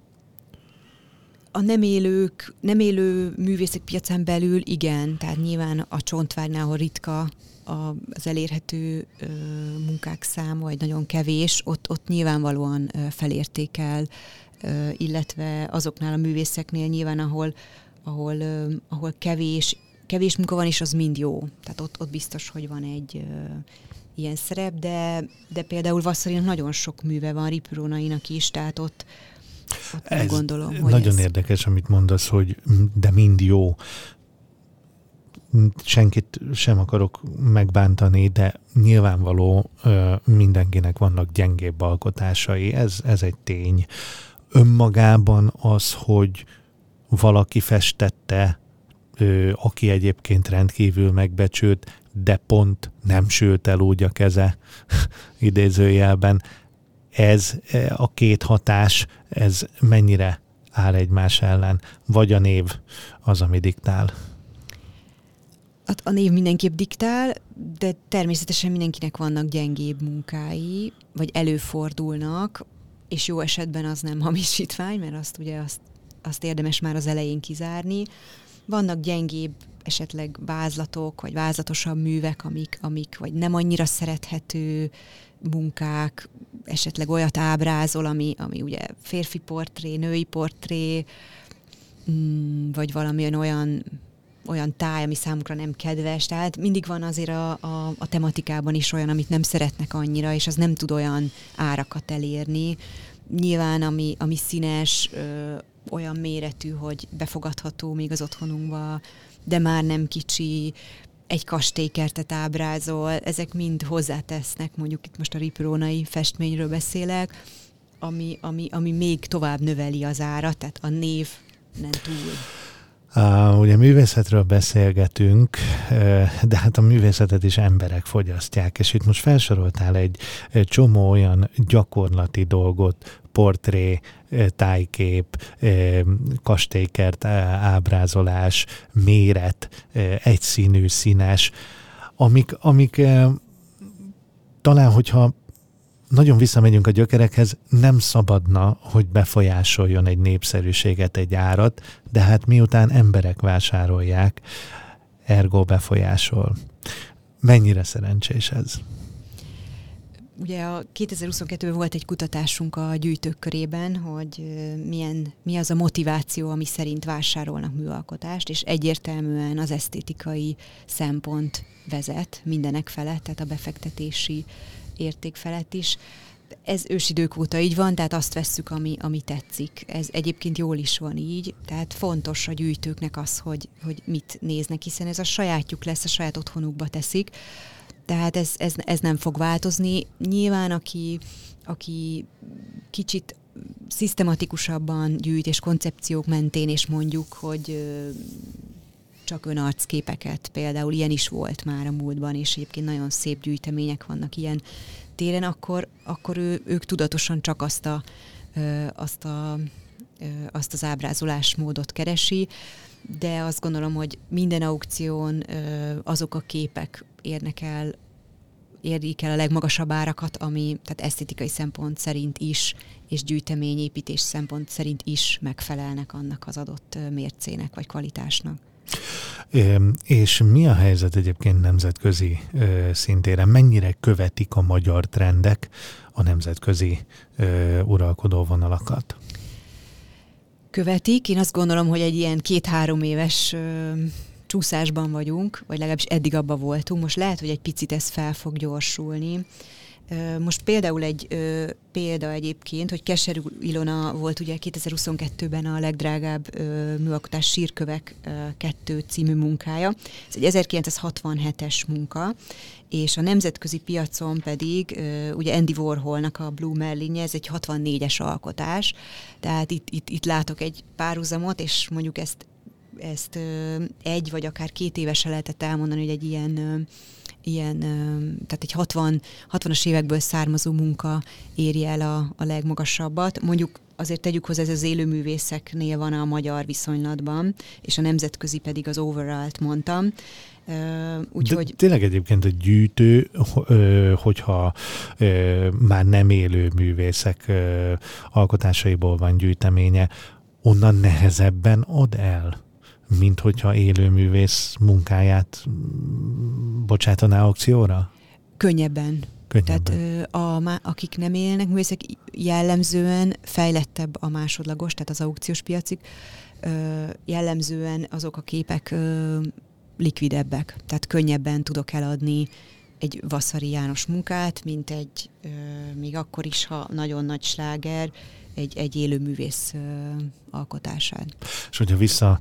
a nem élők, nem élő művészek piacán belül igen, tehát nyilván a csontvárnál, ahol ritka az elérhető munkák száma, vagy nagyon kevés, ott, ott nyilvánvalóan felértékel, illetve azoknál a művészeknél nyilván, ahol, ahol, ahol kevés, kevés munka van, és az mind jó. Tehát ott, ott biztos, hogy van egy ilyen szerep, de, de például Vasszarinak nagyon sok műve van, Ripurónainak is, tehát ott, ott Ez gondolom, hogy Nagyon ez... érdekes, amit mondasz, hogy de mind jó senkit sem akarok megbántani, de nyilvánvaló mindenkinek vannak gyengébb alkotásai, ez, ez egy tény. Önmagában az, hogy valaki festette, aki egyébként rendkívül megbecsült, de pont nem sült el úgy a keze idézőjelben, ez a két hatás, ez mennyire áll egymás ellen, vagy a név az, ami diktál? A név mindenképp diktál, de természetesen mindenkinek vannak gyengébb munkái, vagy előfordulnak, és jó esetben az nem hamisítvány, mert azt ugye azt, azt érdemes már az elején kizárni. Vannak gyengébb esetleg vázlatok, vagy vázlatosabb művek, amik, amik vagy nem annyira szerethető munkák, esetleg olyat ábrázol, ami, ami ugye férfi portré, női portré, mm, vagy valamilyen olyan olyan táj, ami számukra nem kedves, tehát mindig van azért a, a, a tematikában is olyan, amit nem szeretnek annyira, és az nem tud olyan árakat elérni. Nyilván, ami, ami színes, ö, olyan méretű, hogy befogadható még az otthonunkba, de már nem kicsi, egy kastélykertet ábrázol, ezek mind hozzátesznek, mondjuk itt most a riprónai festményről beszélek, ami, ami, ami még tovább növeli az árat, tehát a név nem túl. Uh, ugye művészetről beszélgetünk, de hát a művészetet is emberek fogyasztják, és itt most felsoroltál egy, egy csomó olyan gyakorlati dolgot, portré, tájkép, kastélykert ábrázolás, méret, egyszínű, színes, amik, amik talán, hogyha nagyon visszamegyünk a gyökerekhez, nem szabadna, hogy befolyásoljon egy népszerűséget, egy árat, de hát miután emberek vásárolják, ergo befolyásol. Mennyire szerencsés ez? Ugye a 2022-ben volt egy kutatásunk a gyűjtők körében, hogy milyen, mi az a motiváció, ami szerint vásárolnak műalkotást, és egyértelműen az esztétikai szempont vezet mindenek felett, tehát a befektetési érték felett is. Ez ősidők óta így van, tehát azt vesszük, ami, ami tetszik. Ez egyébként jól is van így, tehát fontos a gyűjtőknek az, hogy, hogy mit néznek, hiszen ez a sajátjuk lesz, a saját otthonukba teszik, tehát ez, ez, ez nem fog változni. Nyilván, aki, aki kicsit szisztematikusabban gyűjt, és koncepciók mentén, és mondjuk, hogy csak önarcképeket, például ilyen is volt már a múltban, és egyébként nagyon szép gyűjtemények vannak ilyen téren, akkor, akkor ő, ők tudatosan csak azt a, ö, azt a azt az ábrázolásmódot keresi, de azt gondolom, hogy minden aukción azok a képek érnek el, érik el a legmagasabb árakat, ami tehát esztétikai szempont szerint is, és gyűjteményépítés szempont szerint is megfelelnek annak az adott mércének vagy kvalitásnak. És mi a helyzet egyébként nemzetközi szintéren? Mennyire követik a magyar trendek a nemzetközi uralkodó vonalakat? követik. Én azt gondolom, hogy egy ilyen két-három éves csúszásban vagyunk, vagy legalábbis eddig abba voltunk. Most lehet, hogy egy picit ez fel fog gyorsulni. Most például egy ö, példa egyébként, hogy Keserű Ilona volt ugye 2022-ben a legdrágább ö, műalkotás Sírkövek ö, 2 című munkája. Ez egy 1967-es munka, és a nemzetközi piacon pedig ö, ugye Andy Warholnak a Blue Merlinje, ez egy 64-es alkotás, tehát itt, itt, itt látok egy párhuzamot, és mondjuk ezt ezt ö, egy vagy akár két évesen lehetett elmondani, hogy egy ilyen ö, ilyen, tehát egy 60, 60-as évekből származó munka éri el a, a legmagasabbat. Mondjuk azért tegyük hozzá, ez az élőművészeknél van a magyar viszonylatban, és a nemzetközi pedig az overall-t mondtam. úgyhogy... De tényleg egyébként a gyűjtő, hogyha már nem élő művészek alkotásaiból van gyűjteménye, onnan nehezebben ad el? Mint hogyha élőművész munkáját bocsátaná aukcióra? Könnyebben. Könnyebben. Tehát a, akik nem élnek művészek, jellemzően fejlettebb a másodlagos, tehát az aukciós piacig, jellemzően azok a képek likvidebbek, tehát könnyebben tudok eladni egy Vaszari János munkát, mint egy, még akkor is, ha nagyon nagy sláger, egy, egy élő művész alkotását. És hogyha vissza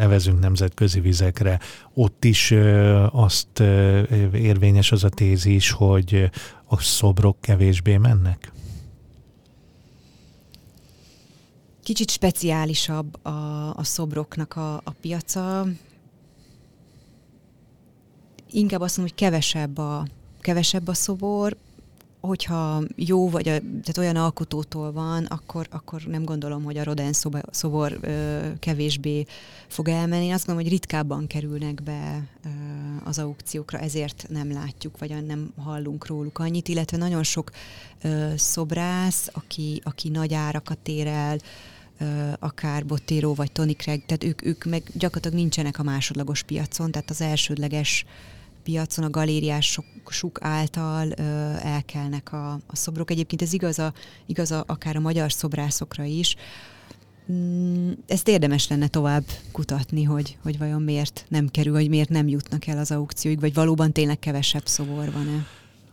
evezünk nemzetközi vizekre, ott is azt érvényes az a tézis, hogy a szobrok kevésbé mennek? Kicsit speciálisabb a, a szobroknak a, a piaca. Inkább azt mondom, hogy kevesebb a, kevesebb a szobor, hogyha jó vagy a, tehát olyan alkotótól van, akkor, akkor nem gondolom, hogy a Rodin szobor, szobor ö, kevésbé fog elmenni. Én azt gondolom, hogy ritkábban kerülnek be ö, az aukciókra, ezért nem látjuk, vagy nem hallunk róluk annyit, illetve nagyon sok ö, szobrász, aki, aki nagy árakat ér el, akár Bottero vagy Tony Craig, tehát ők, ők meg gyakorlatilag nincsenek a másodlagos piacon, tehát az elsődleges piacon a galériások által ö, elkelnek a, a szobrok. Egyébként ez igaz, a, igaz a, akár a magyar szobrászokra is. Mm, ezt érdemes lenne tovább kutatni, hogy, hogy vajon miért nem kerül, vagy miért nem jutnak el az aukcióig, vagy valóban tényleg kevesebb szobor van-e.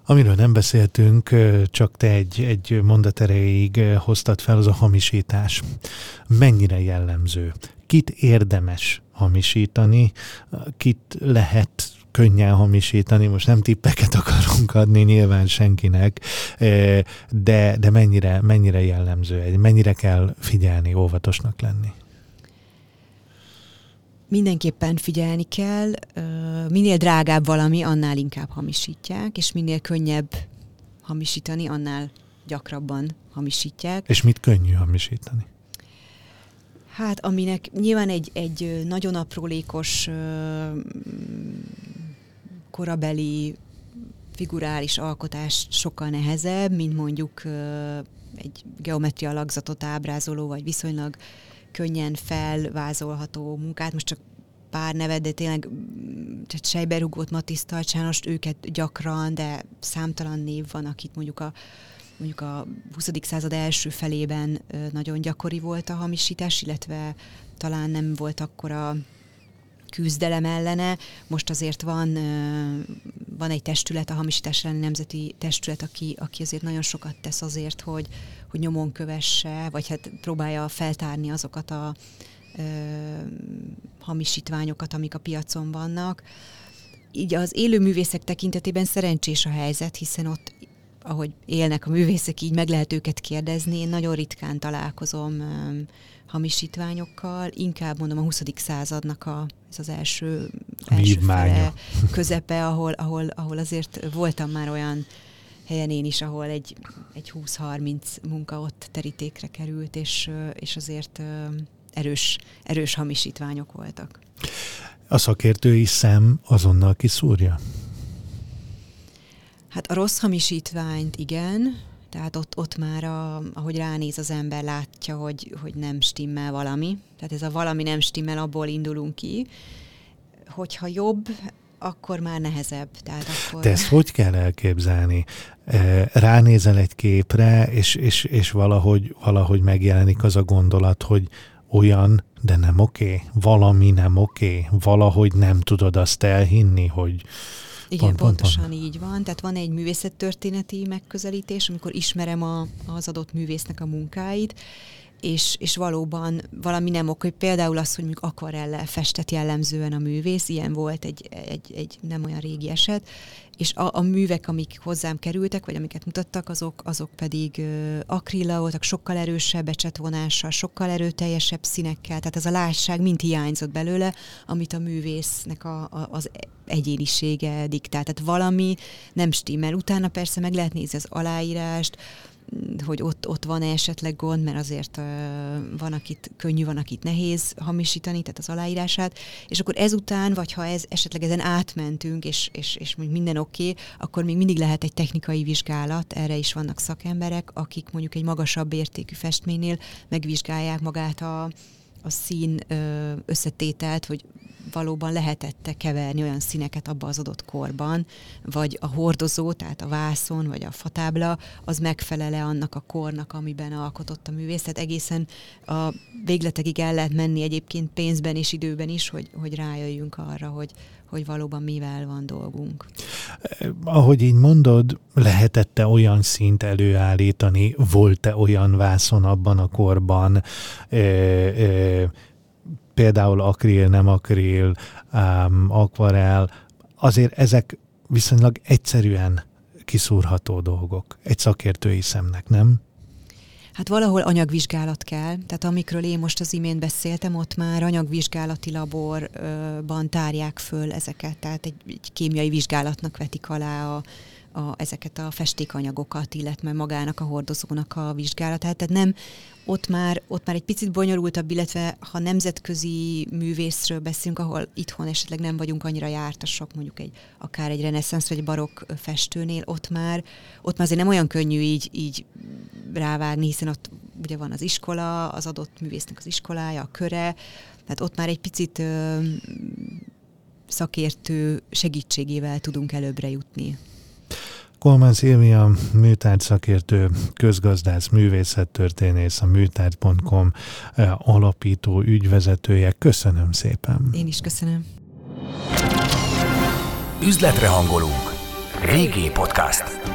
Amiről nem beszéltünk, csak te egy, egy mondat erejéig hoztad fel, az a hamisítás. Mennyire jellemző? Kit érdemes hamisítani, kit lehet könnyen hamisítani, most nem tippeket akarunk adni nyilván senkinek, eh, de, de mennyire, mennyire jellemző, mennyire kell figyelni, óvatosnak lenni? Mindenképpen figyelni kell, minél drágább valami, annál inkább hamisítják, és minél könnyebb hamisítani, annál gyakrabban hamisítják. És mit könnyű hamisítani? Hát, aminek nyilván egy, egy nagyon aprólékos korabeli figurális alkotás sokkal nehezebb, mint mondjuk egy geometria lagzatot ábrázoló, vagy viszonylag könnyen felvázolható munkát. Most csak pár nevet, de tényleg tehát Sejberugót, Matisz Tarcsánost, őket gyakran, de számtalan név van, akit mondjuk a mondjuk a 20. század első felében nagyon gyakori volt a hamisítás, illetve talán nem volt akkor a küzdelem ellene. Most azért van, van egy testület, a hamisítás elleni nemzeti testület, aki, aki azért nagyon sokat tesz azért, hogy, hogy nyomon kövesse, vagy hát próbálja feltárni azokat a ö, hamisítványokat, amik a piacon vannak. Így az élő művészek tekintetében szerencsés a helyzet, hiszen ott ahogy élnek a művészek, így meg lehet őket kérdezni. Én nagyon ritkán találkozom hamisítványokkal, inkább mondom a 20. századnak a, ez az első, első fele, közepe, ahol, ahol, ahol azért voltam már olyan helyen én is, ahol egy, egy 20-30 munka ott terítékre került, és, és azért erős, erős hamisítványok voltak. A szakértői szem azonnal kiszúrja? Hát a rossz hamisítványt igen, tehát ott, ott már, a, ahogy ránéz az ember, látja, hogy, hogy nem stimmel valami. Tehát ez a valami nem stimmel, abból indulunk ki. Hogyha jobb, akkor már nehezebb. Tehát akkor... De ezt hogy kell elképzelni? E, ránézel egy képre, és, és, és valahogy, valahogy megjelenik az a gondolat, hogy olyan, de nem oké, valami nem oké, valahogy nem tudod azt elhinni, hogy igen, pont, pontosan pont, pont. így van. Tehát van egy művészettörténeti megközelítés, amikor ismerem a, az adott művésznek a munkáit, és, és valóban valami nem ok, hogy például az, hogy mondjuk akvarellel festett jellemzően a művész, ilyen volt egy, egy, egy nem olyan régi eset, és a, a művek, amik hozzám kerültek, vagy amiket mutattak, azok, azok pedig uh, akrilla voltak, sokkal erősebb ecsetvonással, sokkal erőteljesebb színekkel, tehát ez a lásság mind hiányzott belőle, amit a művésznek a, a, az egyénisége diktált. Tehát valami nem stimmel. Utána persze meg lehet nézni az aláírást, hogy ott, ott van-e esetleg gond, mert azért van, akit könnyű, van, akit nehéz hamisítani, tehát az aláírását, és akkor ezután, vagy ha ez esetleg ezen átmentünk, és, és, és minden oké, okay, akkor még mindig lehet egy technikai vizsgálat, erre is vannak szakemberek, akik mondjuk egy magasabb értékű festménynél megvizsgálják magát a, a szín összetételt, hogy valóban lehetette keverni olyan színeket abba az adott korban, vagy a hordozó, tehát a vászon, vagy a fatábla, az megfelele annak a kornak, amiben alkotott a művész. Tehát egészen a végletekig el lehet menni egyébként pénzben és időben is, hogy, hogy rájöjjünk arra, hogy, hogy valóban mivel van dolgunk. Ahogy így mondod, lehetette olyan szint előállítani, volt-e olyan vászon abban a korban, e, e, például akril, nem akril, um, akvarel, azért ezek viszonylag egyszerűen kiszúrható dolgok egy szakértői szemnek, nem? Hát valahol anyagvizsgálat kell, tehát amikről én most az imént beszéltem, ott már anyagvizsgálati laborban tárják föl ezeket, tehát egy, egy kémiai vizsgálatnak vetik alá a, a, ezeket a festékanyagokat, illetve magának a hordozónak a vizsgálatát. Tehát nem, ott már, ott már egy picit bonyolultabb, illetve ha nemzetközi művészről beszélünk, ahol itthon esetleg nem vagyunk annyira jártasok, mondjuk egy, akár egy reneszánsz vagy barokk festőnél, ott már, ott már azért nem olyan könnyű így, így rávágni, hiszen ott ugye van az iskola, az adott művésznek az iskolája, a köre, tehát ott már egy picit ö, szakértő segítségével tudunk előbbre jutni. Kolmán Szilvia, műtárgy szakértő, közgazdász, művészettörténész, a műtárgy.com alapító ügyvezetője. Köszönöm szépen. Én is köszönöm. Üzletre hangolunk. Régi podcast.